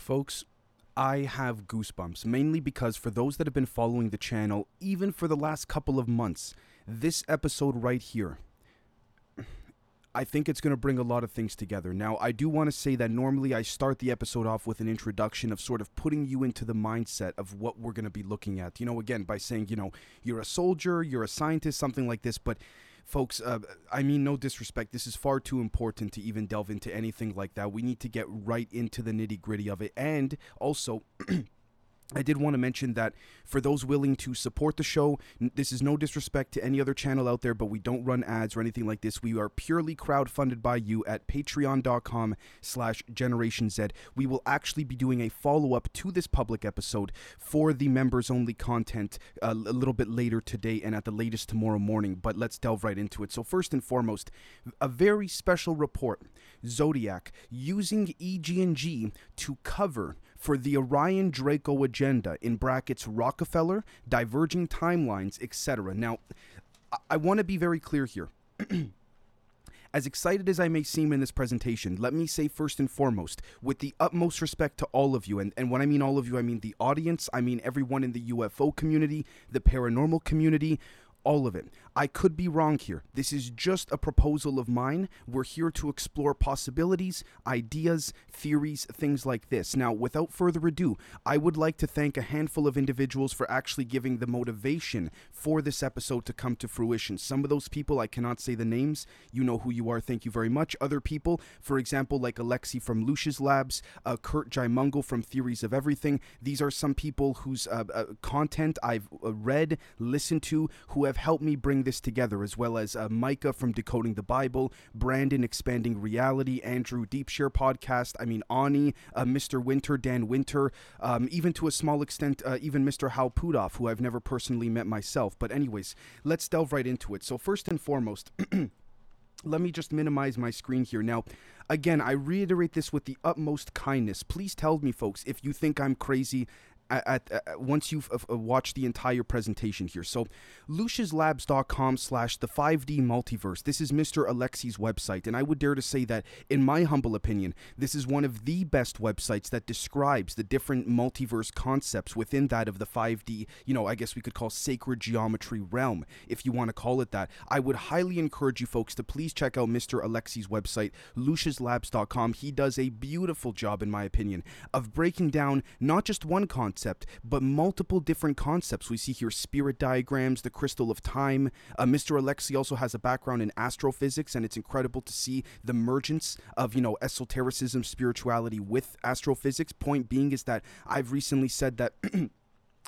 Folks, I have goosebumps, mainly because for those that have been following the channel, even for the last couple of months, this episode right here, I think it's going to bring a lot of things together. Now, I do want to say that normally I start the episode off with an introduction of sort of putting you into the mindset of what we're going to be looking at. You know, again, by saying, you know, you're a soldier, you're a scientist, something like this, but folks, uh, I mean, no disrespect. This is far too important to even delve into anything like that. We need to get right into the nitty gritty of it. And also, I did want to mention that for those willing to support the show, this is no disrespect to any other channel out there, but we don't run ads or anything like this. We are purely crowdfunded by you at patreon.com slash generation Z. We will actually be doing a follow-up to this public episode for the members-only content uh, a little bit later today and at the latest tomorrow morning, but let's delve right into it. So first and foremost, a very special report. Zodiac using EG&G to cover for the Orion Draco agenda in brackets Rockefeller, diverging timelines, etc. Now, I, I want to be very clear here. As excited as I may seem in this presentation, let me say first and foremost, with the utmost respect to all of you, and, and when I mean all of you, I mean the audience, I mean everyone in the UFO community, the paranormal community, all of it. I could be wrong here. This is just a proposal of mine. We're here to explore possibilities, ideas, theories, things like this. Now, without further ado, I would like to thank a handful of individuals for actually giving the motivation for this episode to come to fruition. Some of those people, I cannot say the names. You know who you are. Thank you very much. Other people, for example, like Alexi from Lucius Labs, uh, Kurt Jaimungal from Theories of Everything. These are some people whose uh, uh, content I've uh, read, listened to, who have helped me bring this together, as well as uh, Micah from Decoding the Bible, Brandon Expanding Reality, Andrew Deepshare Podcast, I mean, Ani, uh, Mr. Winter, Dan Winter, um, even to a small extent, uh, even Mr. Hal Puthoff, who I've never personally met myself. But, anyways, let's delve right into it. So, first and foremost, let me just minimize my screen here. Now, again, I reiterate this with the utmost kindness. Please tell me, folks, if you think I'm crazy at, at, once you've uh, watched the entire presentation here. So, luciuslabs.com slash the 5D multiverse. This is Mr. Alexi's website, and I would dare to say that, in my humble opinion, this is one of the best websites that describes the different multiverse concepts within that of the 5D, you know, I guess we could call sacred geometry realm, if you want to call it that. I would highly encourage you folks to please check out Mr. Alexi's website, luciuslabs.com. He does a beautiful job, in my opinion, of breaking down not just one concept, but multiple different concepts. We see here spirit diagrams, the crystal of time. Uh, Mr. Alexi also has a background in astrophysics, and it's incredible to see the mergence of, you know, esotericism, spirituality with astrophysics. Point being is that I've recently said that.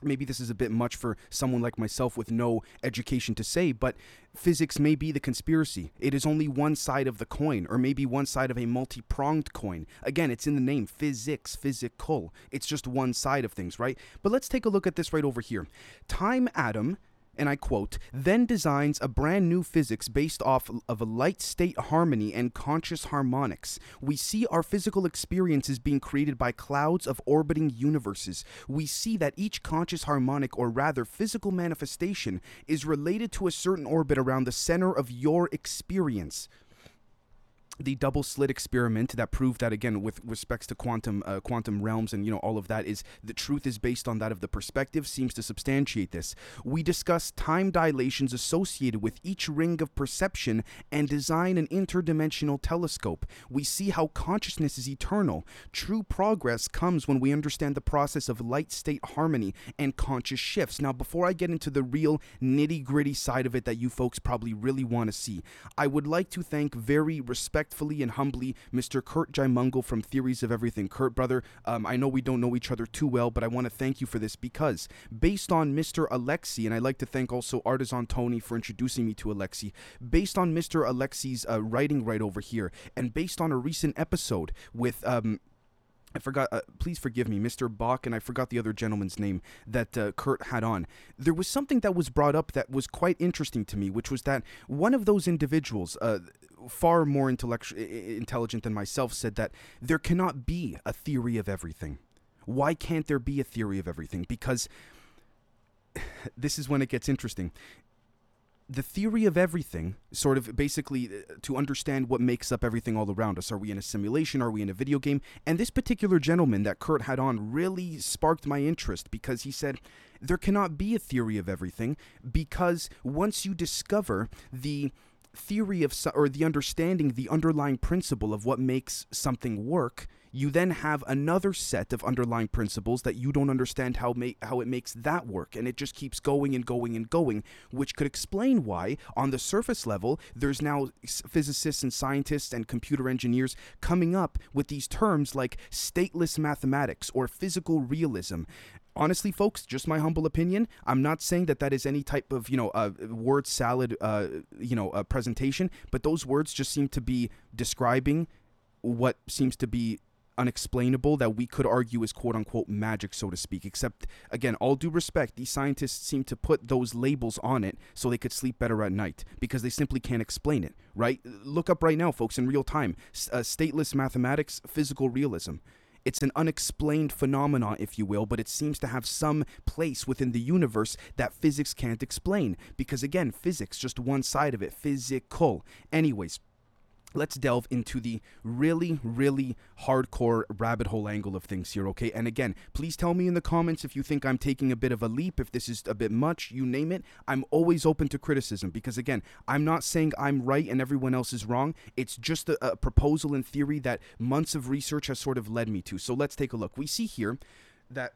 maybe this is a bit much for someone like myself with no education to say, but physics may be the conspiracy. It is only one side of the coin, or maybe one side of a multi pronged coin. Again, it's in the name physics, physical. It's just one side of things, right? But let's take a look at this right over here. Time atom and I quote, then designs a brand new physics based off of a light state harmony and conscious harmonics. We see our physical experiences being created by clouds of orbiting universes. We see that each conscious harmonic, or rather physical manifestation, is related to a certain orbit around the center of your experience the double slit experiment that proved that again with respects to quantum uh, quantum realms and you know all of that is the truth is based on that of the perspective seems to substantiate this. We discuss time dilations associated with each ring of perception and design an interdimensional telescope. We see how consciousness is eternal. True progress comes when we understand the process of light state harmony and conscious shifts. Now before i get into the real nitty gritty side of it that you folks probably really want to see i would like to thank very respectfully and humbly Mr. Kurt Jaimungal from Theories of Everything. Kurt, brother, um, I know we don't know each other too well, but I want to thank you for this because based on Mr. Alexi, and I'd like to thank also Artisan Tony for introducing me to Alexi, based on Mr. Alexi's uh, writing right over here, and based on a recent episode with um, I forgot. Uh, please forgive me, Mr. Bach, and I forgot the other gentleman's name that uh, Kurt had on. There was something that was brought up that was quite interesting to me, which was that one of those individuals, uh, far more intellect- intelligent than myself, said that there cannot be a theory of everything. Why can't there be a theory of everything? Because this is when it gets interesting the theory of everything, sort of basically uh, to understand what makes up everything all around us. Are we in a simulation? Are we in a video game? And this particular gentleman that Kurt had on really sparked my interest because he said there cannot be a theory of everything because once you discover the theory of or the understanding the underlying principle of what makes something work you then have another set of underlying principles that you don't understand how ma- how it makes that work and it just keeps going and going and going which could explain why on the surface level there's now physicists and scientists and computer engineers coming up with these terms like stateless mathematics or physical realism honestly, folks, just my humble opinion. I'm not saying that that is any type of you know uh, word salad uh, you know uh, presentation, but those words just seem to be describing what seems to be unexplainable that we could argue is quote unquote magic, so to speak. Except, again, all due respect, these scientists seem to put those labels on it so they could sleep better at night because they simply can't explain it, right? Look up right now, folks, in real time. Uh, stateless mathematics, physical realism. It's an unexplained phenomenon, if you will, but it seems to have some place within the universe that physics can't explain. Because again, physics, just one side of it, physical. Anyways, let's delve into the really, really hardcore rabbit hole angle of things here, okay? And again, please tell me in the comments if you think I'm taking a bit of a leap, if this is a bit much, you name it. I'm always open to criticism because, again, I'm not saying I'm right and everyone else is wrong. It's just a, a proposal in theory that months of research has sort of led me to. So let's take a look. We see here that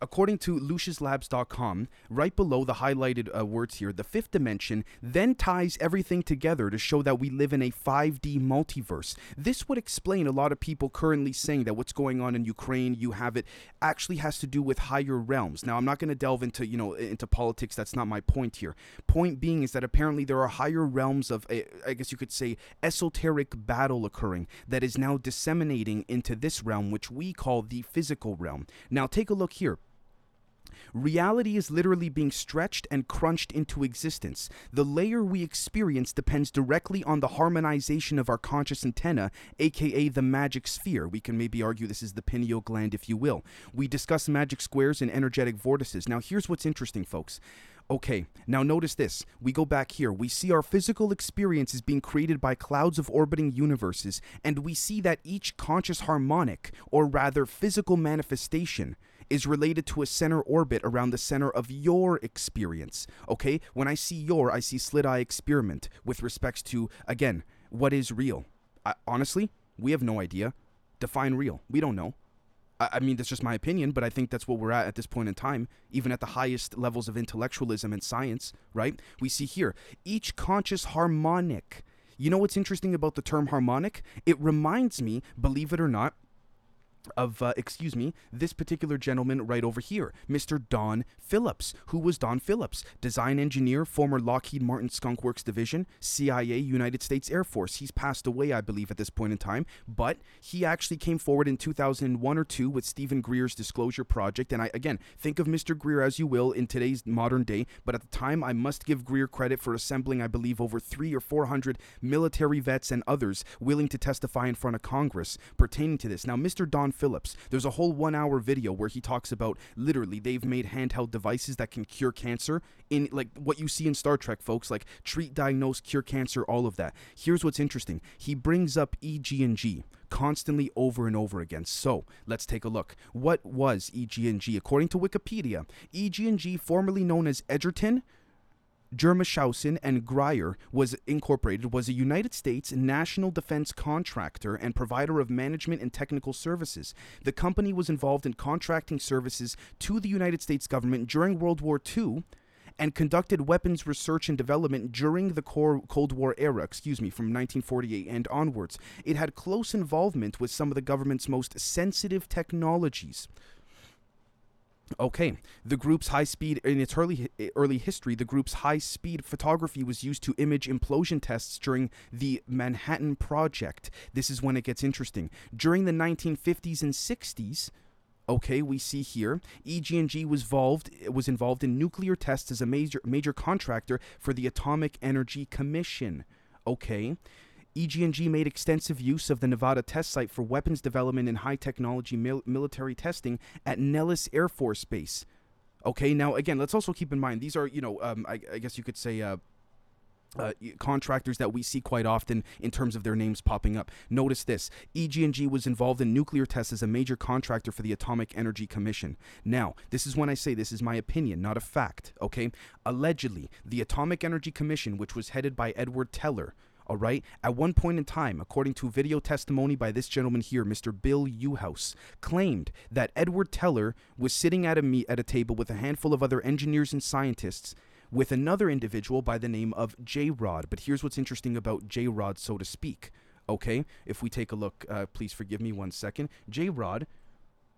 According to LuciusLabs.com, right below the highlighted uh, words here, the fifth dimension then ties everything together to show that we live in a 5D multiverse. This would explain a lot of people currently saying that what's going on in Ukraine, you have it, actually has to do with higher realms. Now, I'm not going to delve into, you know, into politics. That's not my point here. Point being is that apparently there are higher realms of, eh, I guess you could say, esoteric battle occurring that is now disseminating into this realm, which we call the physical realm. Now, take a look here. Reality is literally being stretched and crunched into existence. The layer we experience depends directly on the harmonization of our conscious antenna, aka the magic sphere. We can maybe argue this is the pineal gland, if you will. We discuss magic squares and energetic vortices. Now, here's what's interesting, folks. Okay, now notice this. We go back here. We see our physical experience is being created by clouds of orbiting universes, and we see that each conscious harmonic, or rather physical manifestation, is related to a center orbit around the center of your experience. Okay? When I see your, I see slit eye experiment with respects to, again, what is real. I, honestly, we have no idea. Define real. We don't know. I, I mean, that's just my opinion, but I think that's what we're at at this point in time, even at the highest levels of intellectualism and science, right? We see here each conscious harmonic. You know what's interesting about the term harmonic? It reminds me, believe it or not, of, uh, excuse me, this particular gentleman right over here, Mr. Don Phillips. Who was Don Phillips? Design engineer, former Lockheed Martin Skunk Works division, CIA, United States Air Force. He's passed away, I believe, at this point in time, but he actually came forward in 2001 or 2 with Steven Greer's Disclosure Project. And I, again, think of Mr. Greer as you will in today's modern day, but at the time, I must give Greer credit for assembling, I believe, over three or 400 military vets and others willing to testify in front of Congress pertaining to this. Now, Mr. Don Phillips. There's a whole one hour video where he talks about literally they've made handheld devices that can cure cancer in like what you see in Star Trek, folks, like treat, diagnose, cure cancer, all of that. Here's what's interesting. He brings up EG&G constantly over and over again. So let's take a look. What was EG&G? According to Wikipedia, EG&G, formerly known as Edgerton, Germeshausen and Grier was incorporated was a United States national defense contractor and provider of management and technical services. The company was involved in contracting services to the United States government during World War II and conducted weapons research and development during the Cold War era, excuse me, from 1948 and onwards. It had close involvement with some of the government's most sensitive technologies. Okay, the group's high speed in its early early history, the group's high speed photography was used to image implosion tests during the Manhattan Project. This is when it gets interesting. During the 1950s and 60s, okay, we see here EG&G was involved was involved in nuclear tests as a major major contractor for the Atomic Energy Commission. Okay, EG&G made extensive use of the Nevada test site for weapons development and high technology mil- military testing at Nellis Air Force Base. Okay, now again, let's also keep in mind these are, you know, um, I, I guess you could say, uh, uh, contractors that we see quite often in terms of their names popping up. Notice this: EG&G was involved in nuclear tests as a major contractor for the Atomic Energy Commission. Now, this is when I say this is my opinion, not a fact. Okay, allegedly, the Atomic Energy Commission, which was headed by Edward Teller. All right. At one point in time, according to video testimony by this gentleman here, Mr. Bill Uhouse, claimed that Edward Teller was sitting at a meet at a table with a handful of other engineers and scientists with another individual by the name of J Rod. But here's what's interesting about J Rod, so to speak. Okay, if we take a look, uh, please forgive me one second. J Rod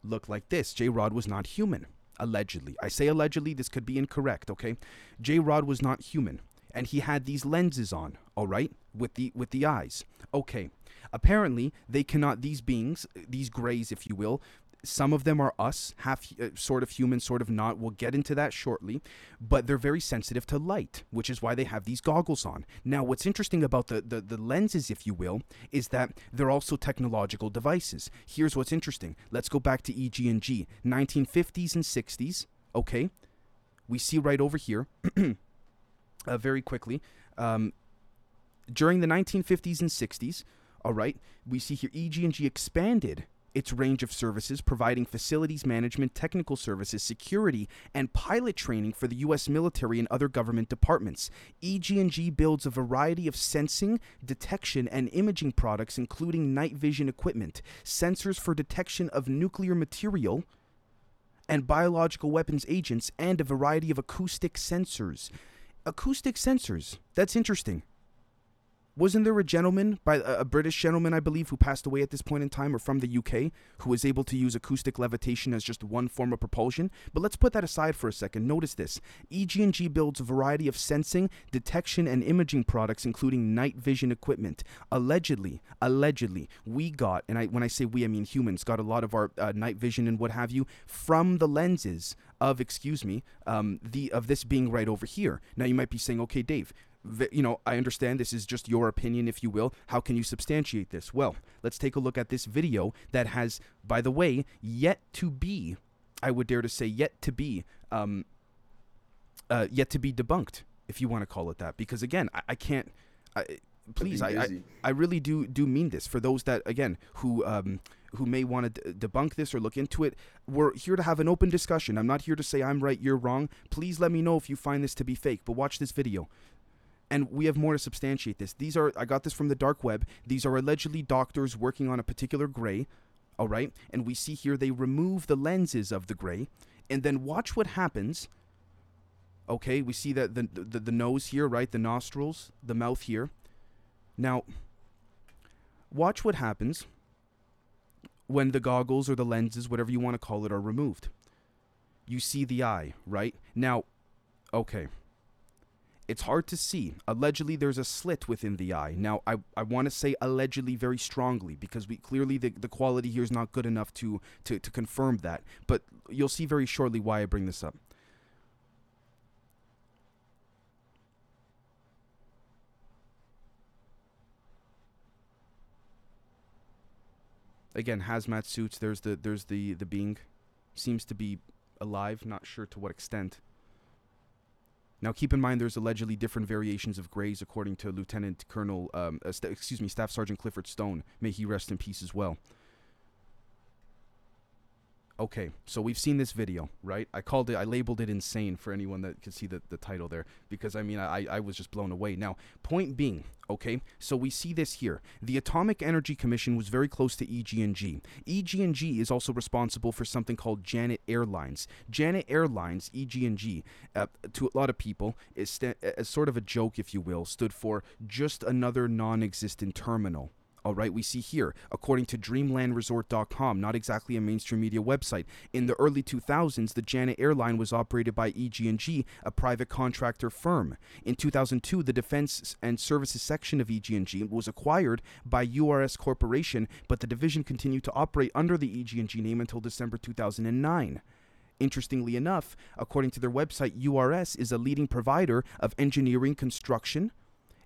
looked like this. J Rod was not human, allegedly. I say allegedly, this could be incorrect, okay? J Rod was not human. And he had these lenses on, all right, with the with the eyes. Okay. Apparently, they cannot. These beings, these grays, if you will, some of them are us, half uh, sort of human, sort of not. We'll get into that shortly. But they're very sensitive to light, which is why they have these goggles on. Now, what's interesting about the, the, the lenses, if you will, is that they're also technological devices. Here's what's interesting. Let's go back to EG&G, 1950s and 60s. Okay, we see right over here, uh, very quickly. Um, during the 1950s and 60s, all right, we see here EG&G expanded its range of services, providing facilities management, technical services, security, and pilot training for the U.S. military and other government departments. EG&G builds a variety of sensing, detection, and imaging products, including night vision equipment, sensors for detection of nuclear material and biological weapons agents, and a variety of acoustic sensors. Acoustic sensors. That's interesting. Wasn't there a gentleman by a British gentleman I believe who passed away at this point in time or from the UK who was able to use acoustic levitation as just one form of propulsion? But let's put that aside for a second. Notice this. EG&G builds a variety of sensing detection and imaging products including night vision equipment. Allegedly allegedly we got and I when I say we I mean humans got a lot of our uh, night vision and what have you from the lenses of excuse me um, the of this being right over here now you might be saying okay Dave you know, I understand this is just your opinion, if you will. How can you substantiate this? Well, let's take a look at this video that has, by the way, yet to be, I would dare to say, yet to be, um, uh, yet to be debunked, if you want to call it that. Because again, I, I can't. I, please, I, I, I really do do mean this for those that again who um, who may want to d- debunk this or look into it. We're here to have an open discussion. I'm not here to say I'm right, you're wrong. Please let me know if you find this to be fake. But watch this video and we have more to substantiate this. These are I got this from the dark web. These are allegedly doctors working on a particular gray, all right? And we see here they remove the lenses of the gray, and then watch what happens. Okay, we see that the, the the nose here, right? The nostrils, the mouth here. Now, watch what happens when the goggles or the lenses, whatever you want to call it, are removed. You see the eye, right? Now, okay. It's hard to see. Allegedly, there's a slit within the eye. Now, I, I want to say allegedly very strongly because we clearly the, the quality here is not good enough to, to, to confirm that. But you'll see very shortly why I bring this up. Again, hazmat suits. There's the there's the the being, seems to be alive. Not sure to what extent. Now, keep in mind there's allegedly different variations of grays, according to Lieutenant Colonel, um, uh, st- excuse me, Staff Sergeant Clifford Stone. May he rest in peace as well. Okay, so we've seen this video, right? I called it, I labeled it insane for anyone that could see the, the title there because I mean, I, I was just blown away. Now, point being, okay, so we see this here. The Atomic Energy Commission was very close to EG&G. EG&G is also responsible for something called Janet Airlines. Janet Airlines, EG&G, uh, to a lot of people, is st- as sort of a joke, if you will, stood for just another non existent terminal all right, we see here, according to DreamlandResort.com, not exactly a mainstream media website. In the early 2000s, the Janet airline was operated by EG&G, a private contractor firm. In 2002, the Defense and Services section of EG&G was acquired by URS Corporation, but the division continued to operate under the EG&G name until December 2009. Interestingly enough, according to their website, URS is a leading provider of engineering, construction,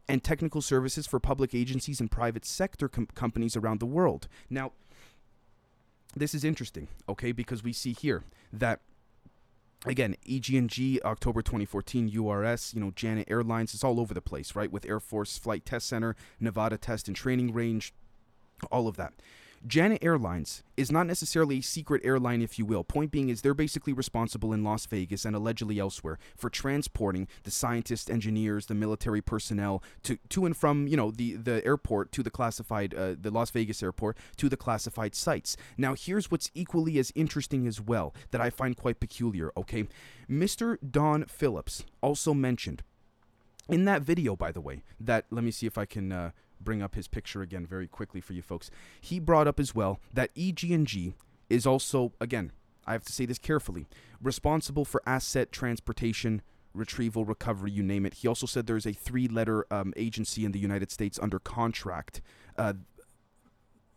and technical services for public agencies and private sector com- companies around the world. Now, this is interesting, okay, because we see here that again EG&G October 2014 URS you know Janet Airlines it's all over the place right with Air Force Flight Test Center Nevada Test and Training Range all of that Janet Airlines is not necessarily a secret airline, if you will. Point being is they're basically responsible in Las Vegas and allegedly elsewhere for transporting the scientists, engineers, the military personnel to, to and from you know the the airport to the classified uh, the Las Vegas airport to the classified sites. Now here's what's equally as interesting as well that I find quite peculiar. Okay, Mr. Don Phillips also mentioned in that video, by the way, that let me see if I can. Uh, bring up his picture again very quickly for you folks. He brought up as well that EG&G is also again, I have to say this carefully, responsible for asset transportation, retrieval, recovery, you name it. He also said there's a three-letter um, agency in the United States under contract uh,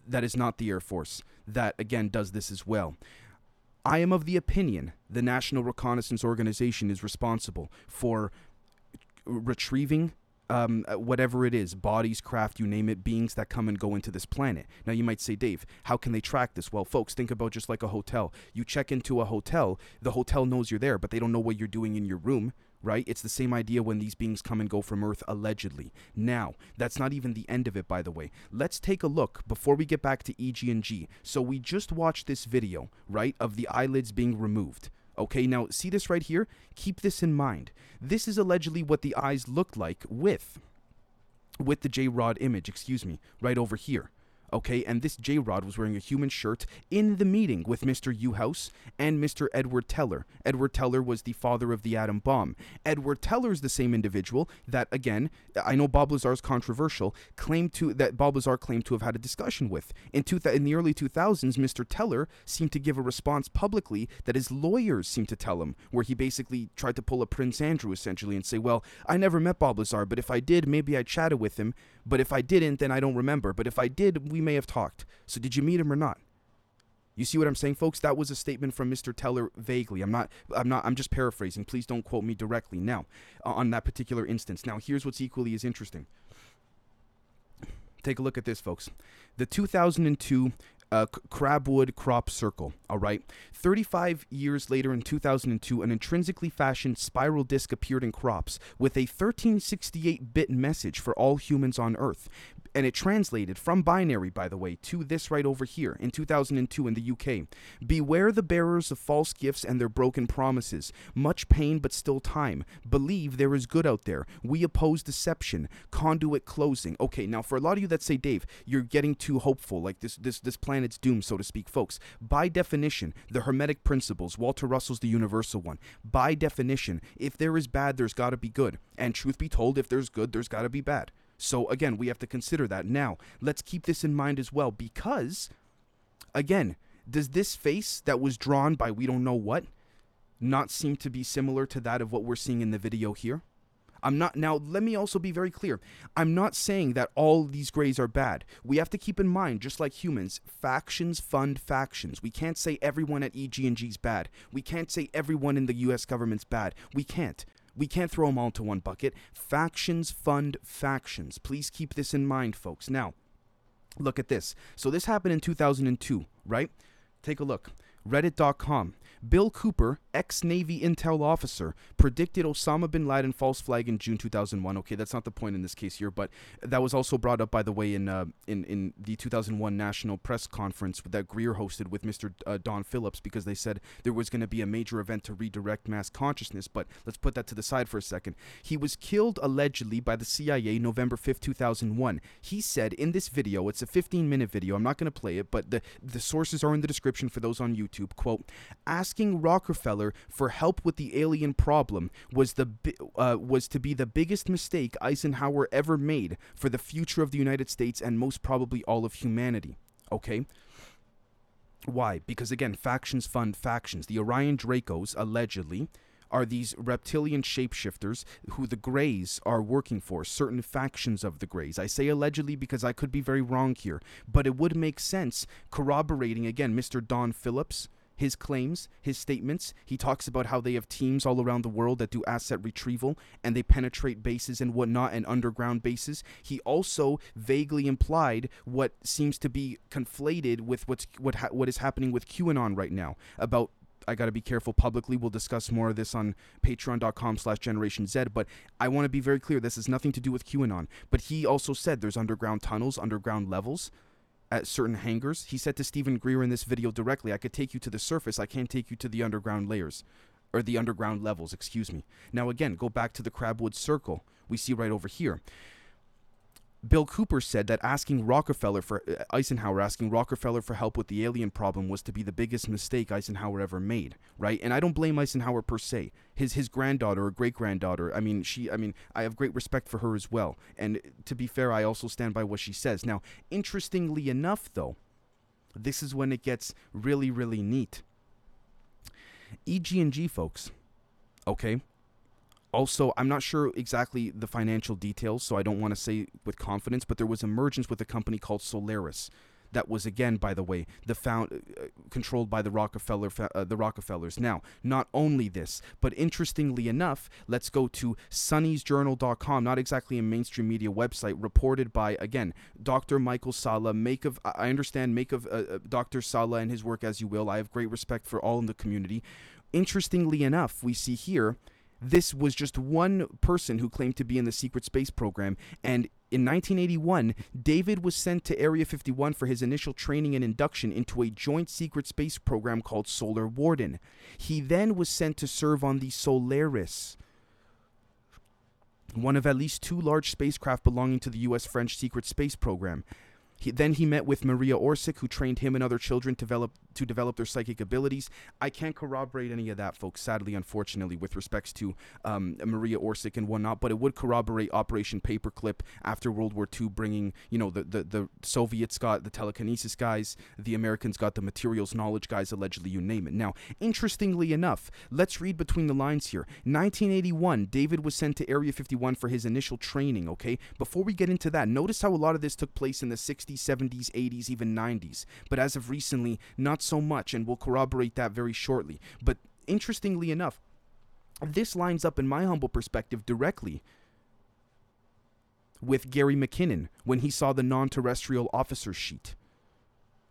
that is not the Air Force that again does this as well. I am of the opinion the National Reconnaissance Organization is responsible for retrieving um, uh, whatever it is, bodies, craft, you name it, beings that come and go into this planet. Now, you might say, Dave, how can they track this? Well, folks, think about just like a hotel. You check into a hotel, the hotel knows you're there, but they don't know what you're doing in your room. Right? It's the same idea when these beings come and go from Earth, allegedly. Now, that's not even the end of it, by the way. Let's take a look before we get back to EG&G. So we just watched this video, right, of the eyelids being removed. Okay, now see this right here? Keep this in mind. This is allegedly what the eyes looked like with with the J-Rod image, excuse me, right over here. Okay, and this J Rod was wearing a human shirt in the meeting with Mr. Uhouse and Mr. Edward Teller. Edward Teller was the father of the atom bomb. Edward Teller is the same individual that, again, I know Bob Lazar is controversial, claimed to that Bob Lazar claimed to have had a discussion with. In, two, in the early 2000s, Mr. Teller seemed to give a response publicly that his lawyers seemed to tell him, where he basically tried to pull a Prince Andrew essentially and say, Well, I never met Bob Lazar, but if I did, maybe I chatted with him. But if I didn't, then I don't remember. But if I did, we may have talked. So did you meet him or not? You see what I'm saying, folks? That was a statement from Mr. Teller vaguely. I'm not I'm not I'm just paraphrasing. Please don't quote me directly now on that particular instance. Now, here's what's equally as interesting. Take a look at this, folks. The 2002 uh, Crabwood Crop Circle. All right. 35 years later, in 2002, an intrinsically fashioned spiral disc appeared in crops with a 1368 bit message for all humans on Earth and it translated from binary, by the way, to this right over here in 2002 in the UK. Beware the bearers of false gifts and their broken promises. Much pain, but still time. Believe there is good out there. We oppose deception. Conduit closing. Okay, now for a lot of you that say, Dave, you're getting too hopeful, like this this this planet's doomed, so to speak, folks. By definition, the Hermetic principles, Walter Russell's the universal one. By definition, if there is bad, there's got to be good. And truth be told, if there's good, there's got to be bad. So again, we have to consider that. Now, let's keep this in mind as well because again, does this face that was drawn by we don't know what not seem to be similar to that of what we're seeing in the video here? I'm not now let me also be very clear. I'm not saying that all these grays are bad. We have to keep in mind just like humans, factions fund factions. We can't say everyone at EG&G is bad. We can't say everyone in the US government's bad. We can't. We can't throw them all into one bucket. Factions fund factions. Please keep this in mind, folks. Now, look at this. So this happened in 2002, right? Take a look. Reddit.com. Bill Cooper, ex Navy intel officer, predicted Osama bin Laden false flag in June 2001. Okay, that's not the point in this case here, but that was also brought up, by the way, in uh, in in the 2001 national press conference that Greer hosted with Mr. Uh, Don Phillips because they said there was going to be a major event to redirect mass consciousness. But let's put that to the side for a second. He was killed allegedly by the CIA November 5th, 2001. He said in this video, it's a 15 minute video. I'm not going to play it, but the the sources are in the description for those on YouTube. Quote: Asking Rockefeller for help with the alien problem was the uh, was to be the biggest mistake Eisenhower ever made for the future of the United States and most probably all of humanity. Okay. Why? Because again, factions fund factions. The Orion Dracos allegedly are these reptilian shapeshifters who the Greys are working for, certain factions of the Greys. I say allegedly because I could be very wrong here, but it would make sense corroborating again Mr. Don Phillips his claims, his statements. He talks about how they have teams all around the world that do asset retrieval and they penetrate bases and whatnot and underground bases. He also vaguely implied what seems to be conflated with what's what ha- what is happening with QAnon right now about I got to be careful publicly. We'll discuss more of this on patreon.com slash generation Z. But I want to be very clear. This has nothing to do with QAnon. But he also said there's underground tunnels, underground levels at certain hangars. He said to Steven Greer in this video directly, I could take you to the surface. I can't take you to the underground layers or the underground levels, excuse me. Now, again, go back to the Crabwood Circle we see right over here. Bill Cooper said that asking Rockefeller for uh, Eisenhower asking Rockefeller for help with the alien problem was to be the biggest mistake Eisenhower ever made, right? And I don't blame Eisenhower per se. His his granddaughter or great granddaughter, I mean, she I mean, I have great respect for her as well. And to be fair, I also stand by what she says. Now, interestingly enough though, this is when it gets really really neat. EG&G folks, okay? Also, I'm not sure exactly the financial details, so I don't want to say with confidence, but there was emergence with a company called Solaris. That was again, by the way, the found uh, controlled by the Rockefeller uh, the Rockefellers. Now, not only this, but interestingly enough, let's go to sunnysjournal.com not exactly a mainstream media website, reported by again Dr. Michael Salla Make of I understand, make of uh, uh Dr. Salla and his work as you will. I have great respect for all in the community. Interestingly enough, we see here this was just one person who claimed to be in the secret space program. And in 1981, David was sent to Area 51 for his initial training and induction into a joint secret space program called Solar Warden. He then was sent to serve on the Solaris, one of at least two large spacecraft belonging to the US French secret space program. He, then he met with Maria Orsic, who trained him and other children to develop to develop their psychic abilities. I can't corroborate any of that, folks. Sadly, unfortunately, with respects to um, Maria Orsic and whatnot, but it would corroborate Operation Paperclip after World War II, bringing you know the the, the Soviets got the telekinesis guys, the Americans got the materials knowledge guys, allegedly, you name it. Now, interestingly enough, let's read between the lines here. 1981, David was sent to Area 51 for his initial training. Okay, before we get into that, notice how a lot of this took place in the 60s 60s, 70s, 80s, even 90s. But as of recently, not so much, and we'll corroborate that very shortly. But interestingly enough, this lines up, in my humble perspective, directly with Gary McKinnon when he saw the non terrestrial officer sheet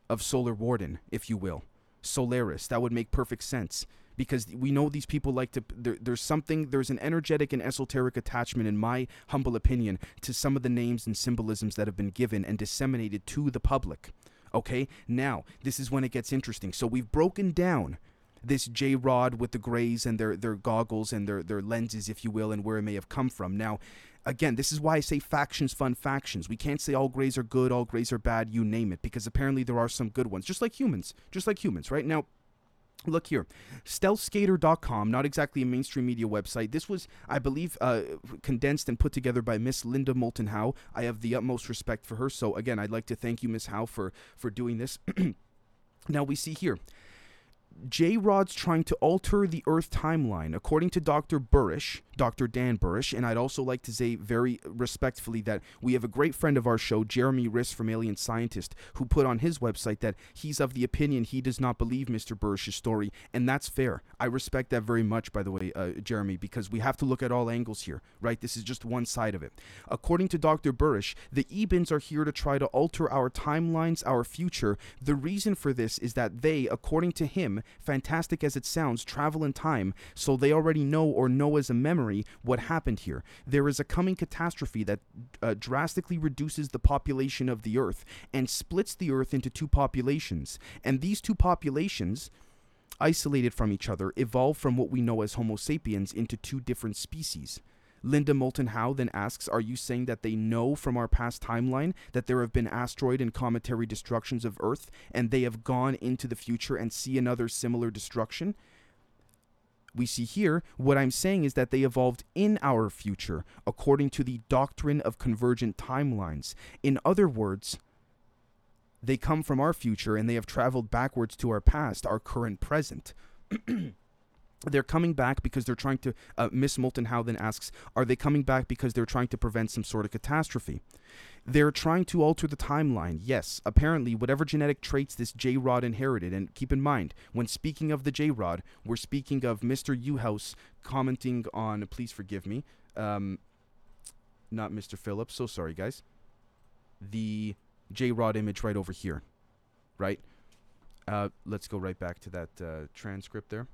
of Solar Warden, if you will. Solaris. That would make perfect sense because we know these people like to there, there's something there's an energetic and esoteric attachment in my humble opinion to some of the names and symbolisms that have been given and disseminated to the public okay now this is when it gets interesting so we've broken down this J Rod with the grays and their their goggles and their their lenses, if you will, and where it may have come from. Now, again, this is why I say factions fund factions. We can't say all grays are good, all grays are bad, you name it, because apparently there are some good ones, just like humans, just like humans, right? Now, Look here, stealthskater.com, not exactly a mainstream media website. This was, I believe, uh, condensed and put together by Miss Linda Moulton Howe. I have the utmost respect for her. So, again, I'd like to thank you, Miss Howe, for, for doing this. now, we see here J Rod's trying to alter the Earth timeline. According to Dr. Burisch, Dr. Dan Burisch, and I'd also like to say very respectfully that we have a great friend of our show, Jeremy Riss from Alien Scientist, who put on his website that he's of the opinion he does not believe Mr. Burisch's story, and that's fair. I respect that very much, by the way, uh, Jeremy, because we have to look at all angles here, right? This is just one side of it. According to Dr. Burisch, the Ebens are here to try to alter our timelines, our future. The reason for this is that they, according to him, fantastic as it sounds, travel in time, so they already know or know as a memory what happened here. There is a coming catastrophe that uh, drastically reduces the population of the Earth and splits the Earth into two populations. And these two populations, isolated from each other, evolve from what we know as Homo sapiens into two different species. Linda Moulton Howe then asks, Are you saying that they know from our past timeline that there have been asteroid and cometary destructions of Earth and they have gone into the future and see another similar destruction? We see here, what I'm saying is that they evolved in our future according to the doctrine of convergent timelines. In other words, they come from our future and they have traveled backwards to our past, our current present. they're coming back because they're trying to. Uh, Miss Moulton Howe then asks, "Are they coming back because they're trying to prevent some sort of catastrophe?" They're trying to alter the timeline. Yes, apparently, whatever genetic traits this J Rod inherited. And keep in mind, when speaking of the J Rod, we're speaking of Mr. Uhouse commenting on. Please forgive me. Um, not Mr. Phillips. So sorry, guys. The J Rod image right over here, right? Uh, let's go right back to that uh, transcript there.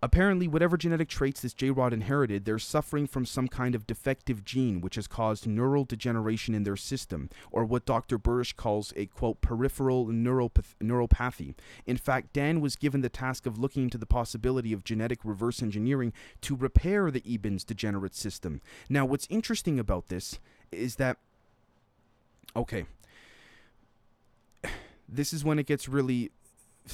Apparently, whatever genetic traits this J Rod inherited, they're suffering from some kind of defective gene which has caused neural degeneration in their system, or what Dr. Burisch calls a quote peripheral neuropath- neuropathy. In fact, Dan was given the task of looking into the possibility of genetic reverse engineering to repair the Eben's degenerate system. Now, what's interesting about this is that, okay, this is when it gets really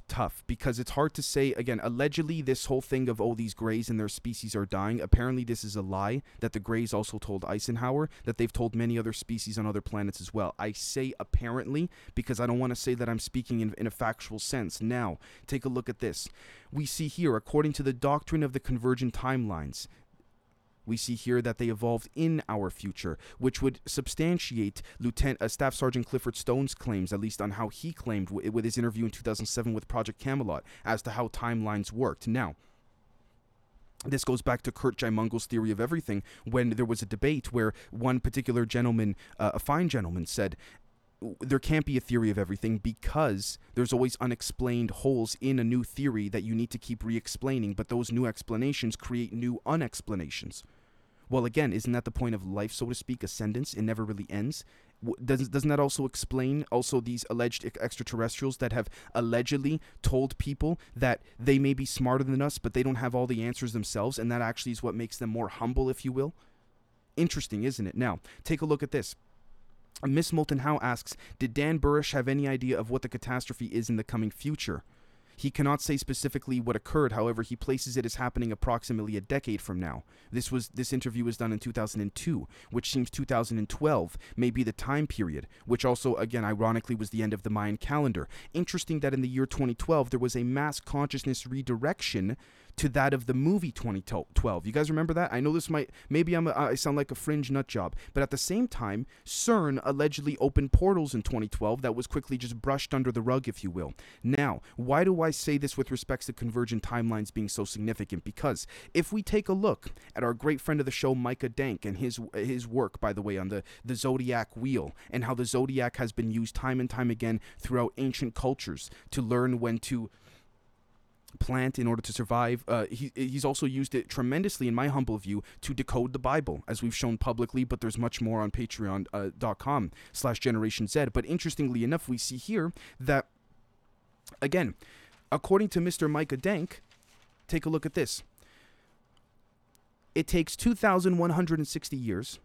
tough because it's hard to say again allegedly this whole thing of oh these grays and their species are dying. Apparently this is a lie that the grays also told eisenhower that they've told many other species on other planets as well. I say apparently because i don't want to say that i'm speaking in, in a factual sense. Now take a look at this. We see here according to the doctrine of the convergent timelines we see here that they evolved in our future, which would substantiate Lieutenant uh, Staff Sergeant Clifford Stone's claims, at least on how he claimed w- with his interview in 2007 with Project Camelot, as to how timelines worked. Now, this goes back to Kurt Jaimungal's theory of everything when there was a debate where one particular gentleman, uh, a fine gentleman, said, there can't be a theory of everything because there's always unexplained holes in a new theory that you need to keep re explaining, but those new explanations create new unexplanations. Well, again, isn't that the point of life, so to speak, ascendance? It never really ends. Doesn't doesn't that also explain also these alleged extraterrestrials that have allegedly told people that they may be smarter than us, but they don't have all the answers themselves, and that actually is what makes them more humble, if you will? Interesting, isn't it? Now, take a look at this. Miss Moulton Howe asks, Did Dan Burisch have any idea of what the catastrophe is in the coming future? He cannot say specifically what occurred, however, he places it as happening approximately a decade from now. This was this interview was done in 2002, which seems 2012 may be the time period, which also again ironically was the end of the Mayan calendar. Interesting that in the year 2012 there was a mass consciousness redirection to that of the movie 2012. You guys remember that? I know this might, maybe I'm a, I sound like a fringe nut job, but at the same time, CERN allegedly opened portals in 2012 that was quickly just brushed under the rug, if you will. Now, why do I say this with respects to convergent timelines being so significant? Because if we take a look at our great friend of the show, Micah Dank, and his his work, by the way, on the, the zodiac wheel and how the zodiac has been used time and time again throughout ancient cultures to learn when to plant in order to survive. Uh, he, he's also used it tremendously, in my humble view, to decode the Bible, as we've shown publicly, but there's much more on patreon.com uh, slash generation Z. But interestingly enough, we see here that, again, according to Mr. Micah Dank, take a look at this. It takes 2,160 years,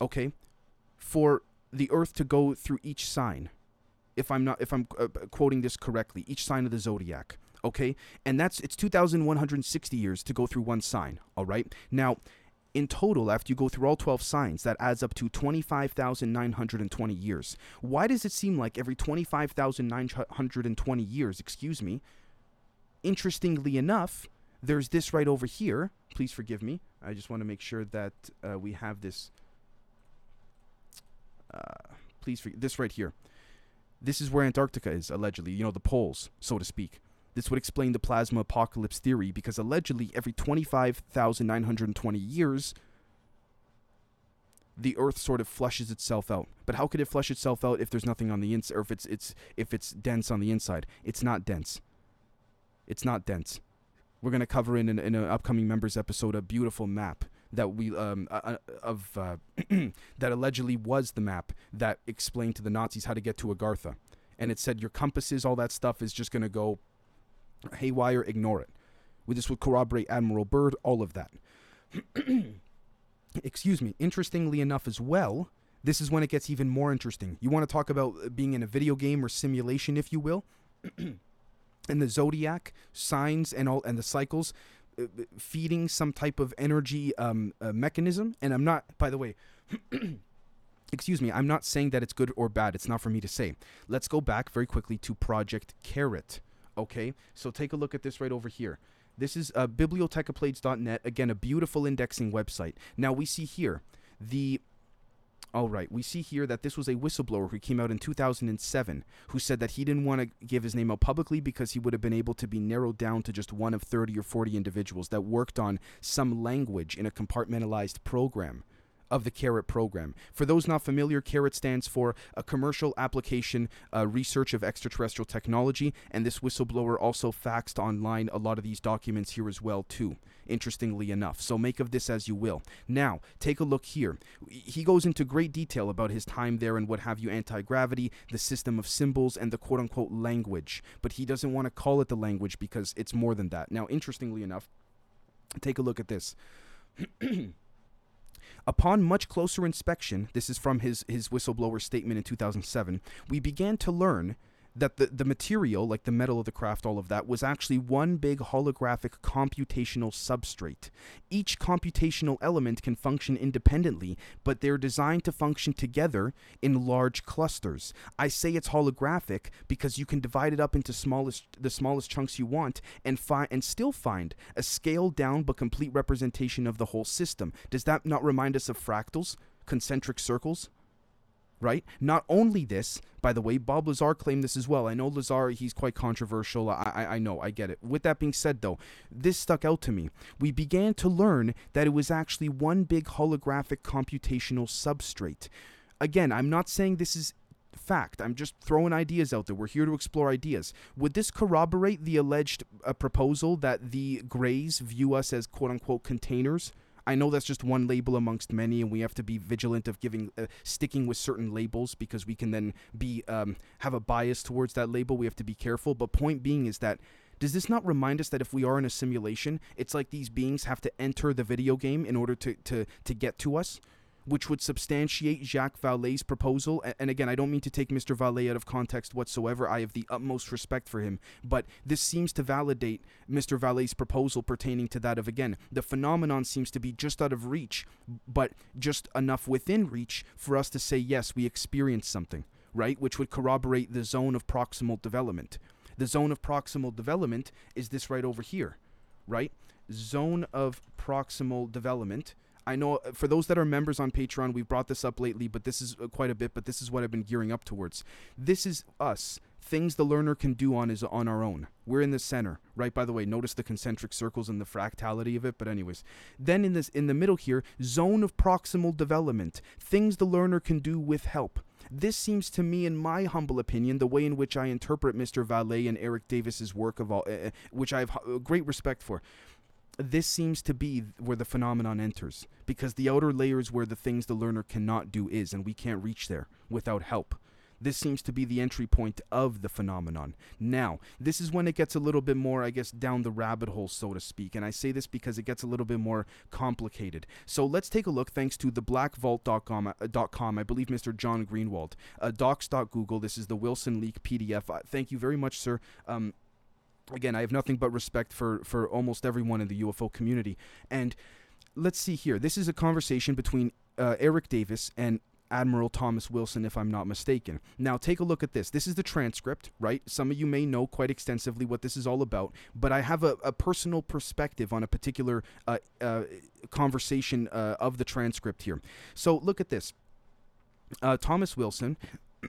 okay, for the Earth to go through each sign. If I'm not, if I'm uh, quoting this correctly, each sign of the zodiac okay? And that's it's 2160 years to go through one sign, all right? Now, in total, after you go through all 12 signs, that adds up to 25,920 years. Why does it seem like every 25,920 years, excuse me, interestingly enough, there's this right over here. Please forgive me. I just want to make sure that uh, we have this. Uh, please, for, this right here. This is where Antarctica is, allegedly, you know, the poles, so to speak. This would explain the plasma apocalypse theory because allegedly every 25,920 years, the Earth sort of flushes itself out. But how could it flush itself out if there's nothing on the inside, or if it's it's if it's dense on the inside? It's not dense. It's not dense. We're gonna cover in an, in an upcoming members episode a beautiful map that we um uh, of uh, that allegedly was the map that explained to the Nazis how to get to Agartha, and it said your compasses, all that stuff is just gonna go haywire, ignore it. This would corroborate Admiral Byrd, all of that. Excuse me. Interestingly enough, as well, this is when it gets even more interesting. You want to talk about uh, being in a video game or simulation, if you will, and the zodiac signs and all and the cycles uh, uh, feeding some type of energy um, uh, mechanism. And I'm not, by the way. excuse me, I'm not saying that it's good or bad. It's not for me to say. Let's go back very quickly to Project CARET. Okay, so take a look at this right over here. This is uh, bibliotecapleyades.net. Again, a beautiful indexing website. Now we see here the. All right, we see here that this was a whistleblower who came out in 2007 who said that he didn't want to give his name out publicly because he would have been able to be narrowed down to just one of 30 or 40 individuals that worked on some language in a compartmentalized program of the CARET program. For those not familiar, CARET stands for a Commercial Application uh, Research of Extraterrestrial Technology, and this whistleblower also faxed online a lot of these documents here as well too. Interestingly enough, so make of this as you will. Now, take a look here. He goes into great detail about his time there and what have you, anti gravity, the system of symbols, and the quote unquote language. But he doesn't want to call it the language because it's more than that. Now, interestingly enough, take a look at this. Upon much closer inspection, this is from his, his whistleblower statement in 2007, we began to learn that the, the material, like the metal of the craft, all of that, was actually one big holographic computational substrate. Each computational element can function independently, but they're designed to function together in large clusters. I say it's holographic because you can divide it up into smallest the smallest chunks you want and find and still find a scaled down but complete representation of the whole system. Does that not remind us of fractals, concentric circles? Right? Not only this, by the way, Bob Lazar claimed this as well. I know Lazar, he's quite controversial. I, I, I, know, I get it. With that being said, though, this stuck out to me. We began to learn that it was actually one big holographic computational substrate. Again, I'm not saying this is fact. I'm just throwing ideas out there. We're here to explore ideas. Would this corroborate the alleged uh, proposal that the Greys view us as quote unquote containers? I know that's just one label amongst many, and we have to be vigilant of giving uh, sticking with certain labels because we can then be um, have a bias towards that label. We have to be careful. But point being is that does this not remind us that if we are in a simulation, it's like these beings have to enter the video game in order to to to get to us? Which would substantiate Jacques Vallée's proposal. And again, I don't mean to take Mr. Vallée out of context whatsoever. I have the utmost respect for him. But this seems to validate Mr. Vallée's proposal pertaining to that of, again, the phenomenon seems to be just out of reach, but just enough within reach for us to say, yes, we experienced something, right? Which would corroborate the zone of proximal development. The zone of proximal development is this right over here, right? Zone of proximal development I know uh, for those that are members on Patreon, we've brought this up lately, but this is uh, quite a bit. But this is what I've been gearing up towards. This is us. Things the learner can do on is on our own. We're in the center, right? By the way, notice the concentric circles and the fractality of it. But anyways, then in this in the middle here, zone of proximal development. Things the learner can do with help. This seems to me, in my humble opinion, the way in which I interpret Mr. Vallée and Eric Davis's work of all, uh, which I have great respect for this seems to be where the phenomenon enters because the outer layers where the things the learner cannot do is and we can't reach there without help this seems to be the entry point of the phenomenon. Now, this is when it gets a little bit more, I guess, down the rabbit hole, so to speak. And I say this because it gets a little bit more complicated. So let's take a look thanks to the blackvault.com, uh, .com, I believe Mr. John Greenwald. Uh, docs.google, this is the Wilson Leak PDF. Uh, thank you very much, sir. Um, again, I have nothing but respect for for almost everyone in the UFO community. And let's see here. This is a conversation between uh, Eric Davis and Admiral Thomas Wilson, if I'm not mistaken. Now, take a look at this. This is the transcript, right? Some of you may know quite extensively what this is all about, but I have a, a personal perspective on a particular uh, uh, conversation uh, of the transcript here. So, look at this. Uh, Thomas Wilson.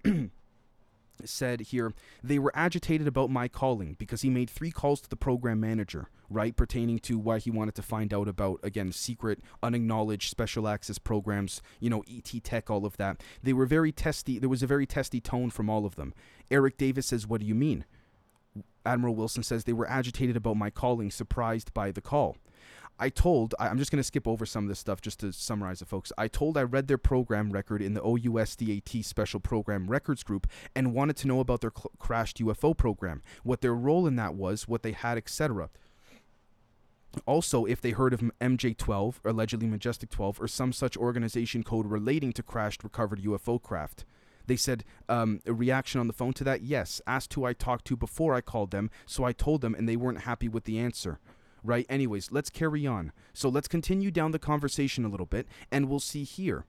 said here they were agitated about my calling because he made three calls to the program manager right pertaining to why he wanted to find out about again secret unacknowledged special access programs you know et tech all of that. They were very testy there was a very testy tone from all of them. Eric davis says what do you mean? Admiral wilson says they were agitated about my calling surprised by the call I told, I'm just going to skip over some of this stuff just to summarize it, folks. I told I read their program record in the OUSDAT Special Program Records Group and wanted to know about their cl- crashed UFO program, what their role in that was, what they had, etc. Also, if they heard of MJ12, allegedly Majestic 12, or some such organization code relating to crashed recovered UFO craft. They said um, a reaction on the phone to that. Yes, asked who I talked to before I called them, so I told them, and they weren't happy with the answer right? Anyways, let's carry on. So let's continue down the conversation a little bit, and we'll see here.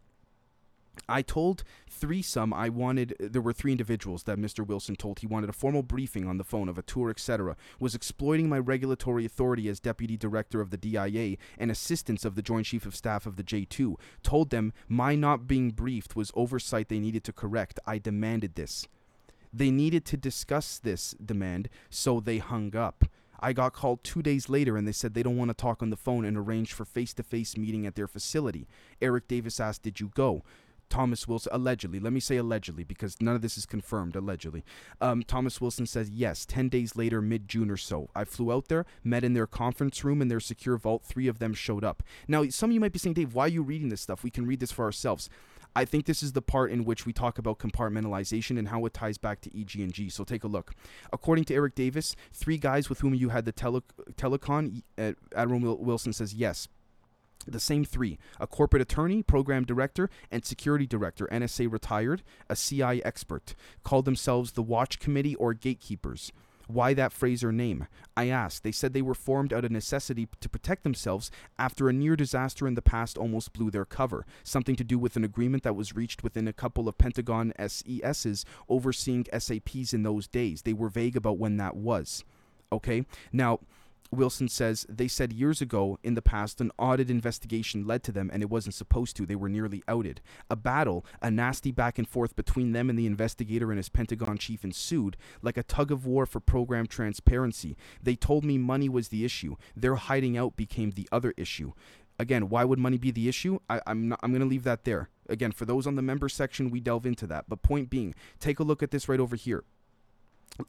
I told threesome I wanted there were three individuals that Mr. Wilson told he wanted a formal briefing on the phone of a tour, etc. Was exploiting my regulatory authority as deputy director of the DIA and assistance of the Joint Chief of Staff of the J2. Told them my not being briefed was oversight they needed to correct. I demanded this. They needed to discuss this demand, so they hung up. I got called two days later and they said they don't want to talk on the phone and arranged for face to face meeting at their facility. Eric Davis asked, Did you go? Thomas Wilson, allegedly, let me say allegedly because none of this is confirmed, allegedly. Um, Thomas Wilson says, yes, 10 days later, mid June or so. I flew out there, met in their conference room in their secure vault. Three of them showed up. Now, some of you might be saying, Dave, why are you reading this stuff? We can read this for ourselves. I think this is the part in which we talk about compartmentalization and how it ties back to EG&G. So take a look. According to Eric Davis, three guys with whom you had the tele- telecon, uh, Admiral Wilson says yes. The same three a corporate attorney, program director, and security director, NSA retired, a CI expert, called themselves the Watch Committee or Gatekeepers. Why that phrase or name? I asked. They said they were formed out of necessity to protect themselves after a near disaster in the past almost blew their cover. Something to do with an agreement that was reached within a couple of Pentagon SESs overseeing SAPs in those days. They were vague about when that was. Okay? Now, Wilson says they said years ago in the past an audit investigation led to them and it wasn't supposed to. They were nearly outed. A battle, a nasty back and forth between them and the investigator and his Pentagon chief ensued, like a tug of war for program transparency. They told me money was the issue. Their hiding out became the other issue. Again, why would money be the issue? I, am I'm going to leave that there. Again, for those on the member section, we delve into that. But point being, take a look at this right over here.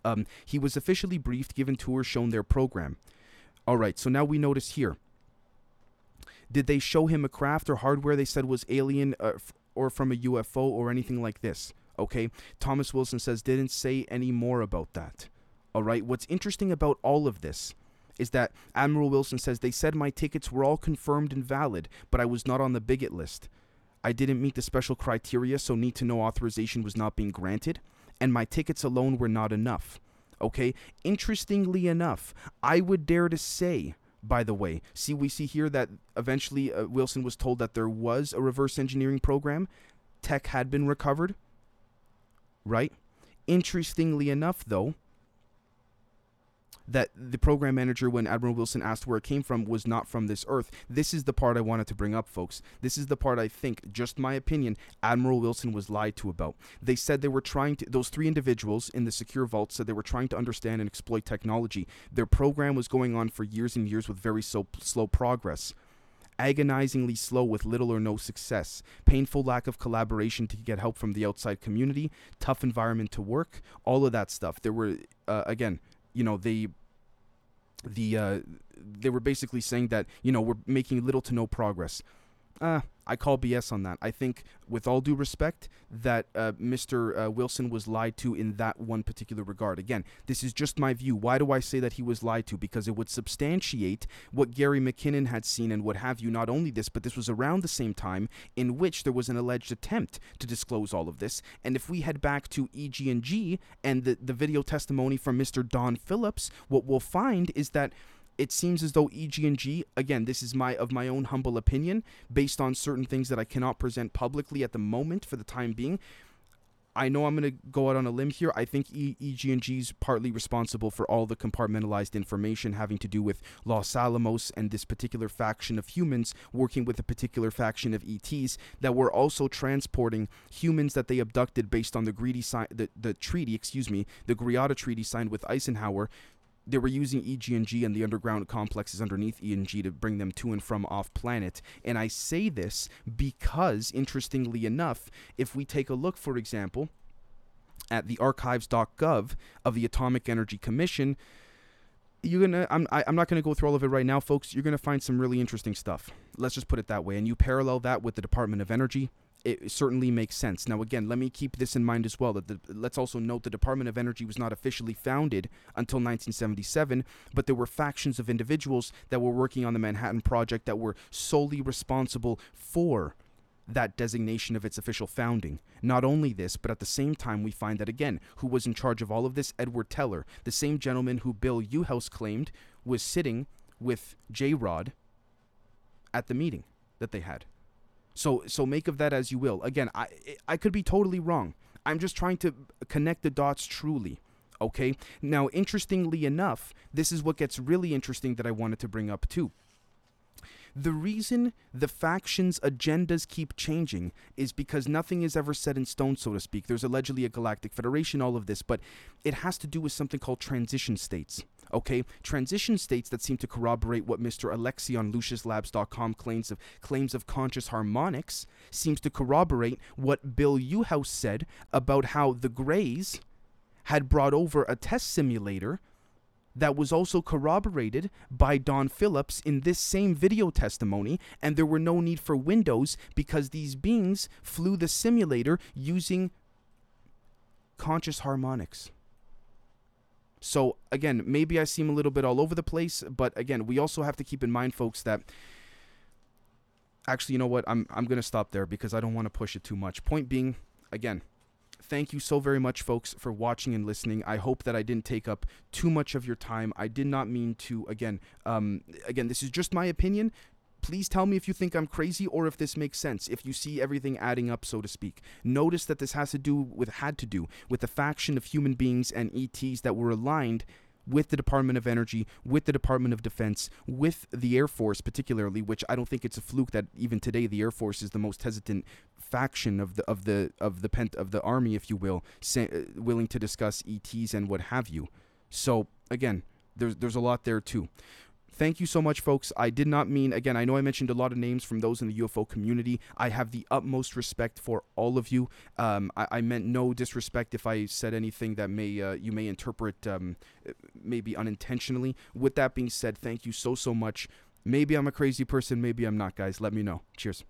Um, he was officially briefed, given tours, shown their program. All right, so now we notice here. Did they show him a craft or hardware they said was alien uh, f- or from a UFO or anything like this? Okay, Thomas Wilson says didn't say any more about that. All right, what's interesting about all of this is that Admiral Wilson says they said my tickets were all confirmed and valid, but I was not on the bigot list. I didn't meet the special criteria, so need to know authorization was not being granted, and my tickets alone were not enough. Okay, interestingly enough, I would dare to say, by the way, see, we see here that eventually uh, Wilson was told that there was a reverse engineering program. Tech had been recovered, right? Interestingly enough, though, that the program manager, when Admiral Wilson asked where it came from, was not from this Earth. This is the part I wanted to bring up, folks. This is the part I think, just my opinion, Admiral Wilson was lied to about. They said they were trying to, those three individuals in the secure vault said they were trying to understand and exploit technology. Their program was going on for years and years with very so, slow progress agonizingly slow with little or no success, painful lack of collaboration to get help from the outside community, tough environment to work, all of that stuff. There were, uh, again, you know they the uh, they were basically saying that you know we're making little to no progress. Uh, I call BS on that. I think, with all due respect, that uh, Mr. Uh, Wilson was lied to in that one particular regard. Again, this is just my view. Why do I say that he was lied to? Because it would substantiate what Gary McKinnon had seen and what have you. Not only this, but this was around the same time in which there was an alleged attempt to disclose all of this. And if we head back to EG&G and the, the video testimony from Mr. Don Phillips, what we'll find is that it seems as though EG&G, again, this is my of my own humble opinion, based on certain things that I cannot present publicly at the moment for the time being. I know I'm going to go out on a limb here. I think EG&G is partly responsible for all the compartmentalized information having to do with Los Alamos and this particular faction of humans working with a particular faction of ETs that were also transporting humans that they abducted based on the greedy si- the, the treaty, excuse me, the Greada Treaty signed with Eisenhower they were using EG&G and the underground complexes underneath EG to bring them to and from off planet. And I say this because, interestingly enough, if we take a look, for example, at the archives.gov of the Atomic Energy Commission, you're gonna I'm I, am i am not gonna go through all of it right now, folks. You're gonna find some really interesting stuff. Let's just put it that way. And you parallel that with the Department of Energy, it certainly makes sense. Now, again, let me keep this in mind as well. That the, let's also note the Department of Energy was not officially founded until 1977, but there were factions of individuals that were working on the Manhattan Project that were solely responsible for that designation of its official founding. Not only this, but at the same time, we find that again, who was in charge of all of this? Edward Teller, the same gentleman who Bill Uhouse claimed was sitting with J Rod at the meeting that they had. So so make of that as you will. Again, I I could be totally wrong. I'm just trying to connect the dots truly. Okay? Now, interestingly enough, this is what gets really interesting that I wanted to bring up too. The reason the factions' agendas keep changing is because nothing is ever set in stone, so to speak. There's allegedly a galactic federation, all of this, but it has to do with something called transition states. Okay, transition states that seem to corroborate what Mr. Alexi on LuciusLabs.com claims of claims of conscious harmonics seems to corroborate what Bill Uhouse said about how the Greys had brought over a test simulator that was also corroborated by Don Phillips in this same video testimony, and there were no need for windows because these beings flew the simulator using conscious harmonics. So, again, maybe I seem a little bit all over the place, but again, we also have to keep in mind, folks, that actually, you know what? I'm, I'm to stop there because I don't want to push it too much. Point being, again, thank you so very much, folks, for watching and listening. I hope that I didn't take up too much of your time. I did not mean to. Again, um, again, this is just my opinion. Please tell me if you think I'm crazy or if this makes sense. If you see everything adding up, so to speak. Notice that this has to do with had to do with the faction of human beings and ETs that were aligned with the Department of Energy, with the Department of Defense, with the Air Force, particularly, which I don't think it's a fluke that even today the Air Force is the most hesitant faction of the of the of the pent of the army, if you will, say, uh, willing to discuss ETs and what have you. So again, there's there's a lot there too. Thank you so much, folks. I did not mean, again, I know I mentioned a lot of names from those in the UFO community. I have the utmost respect for all of you. Um, I, I, meant no disrespect if I said anything that may uh, you may interpret um, maybe unintentionally. With that being said, thank you so, so much. Maybe I'm a crazy person, maybe I'm not, guys. Let me know. Cheers.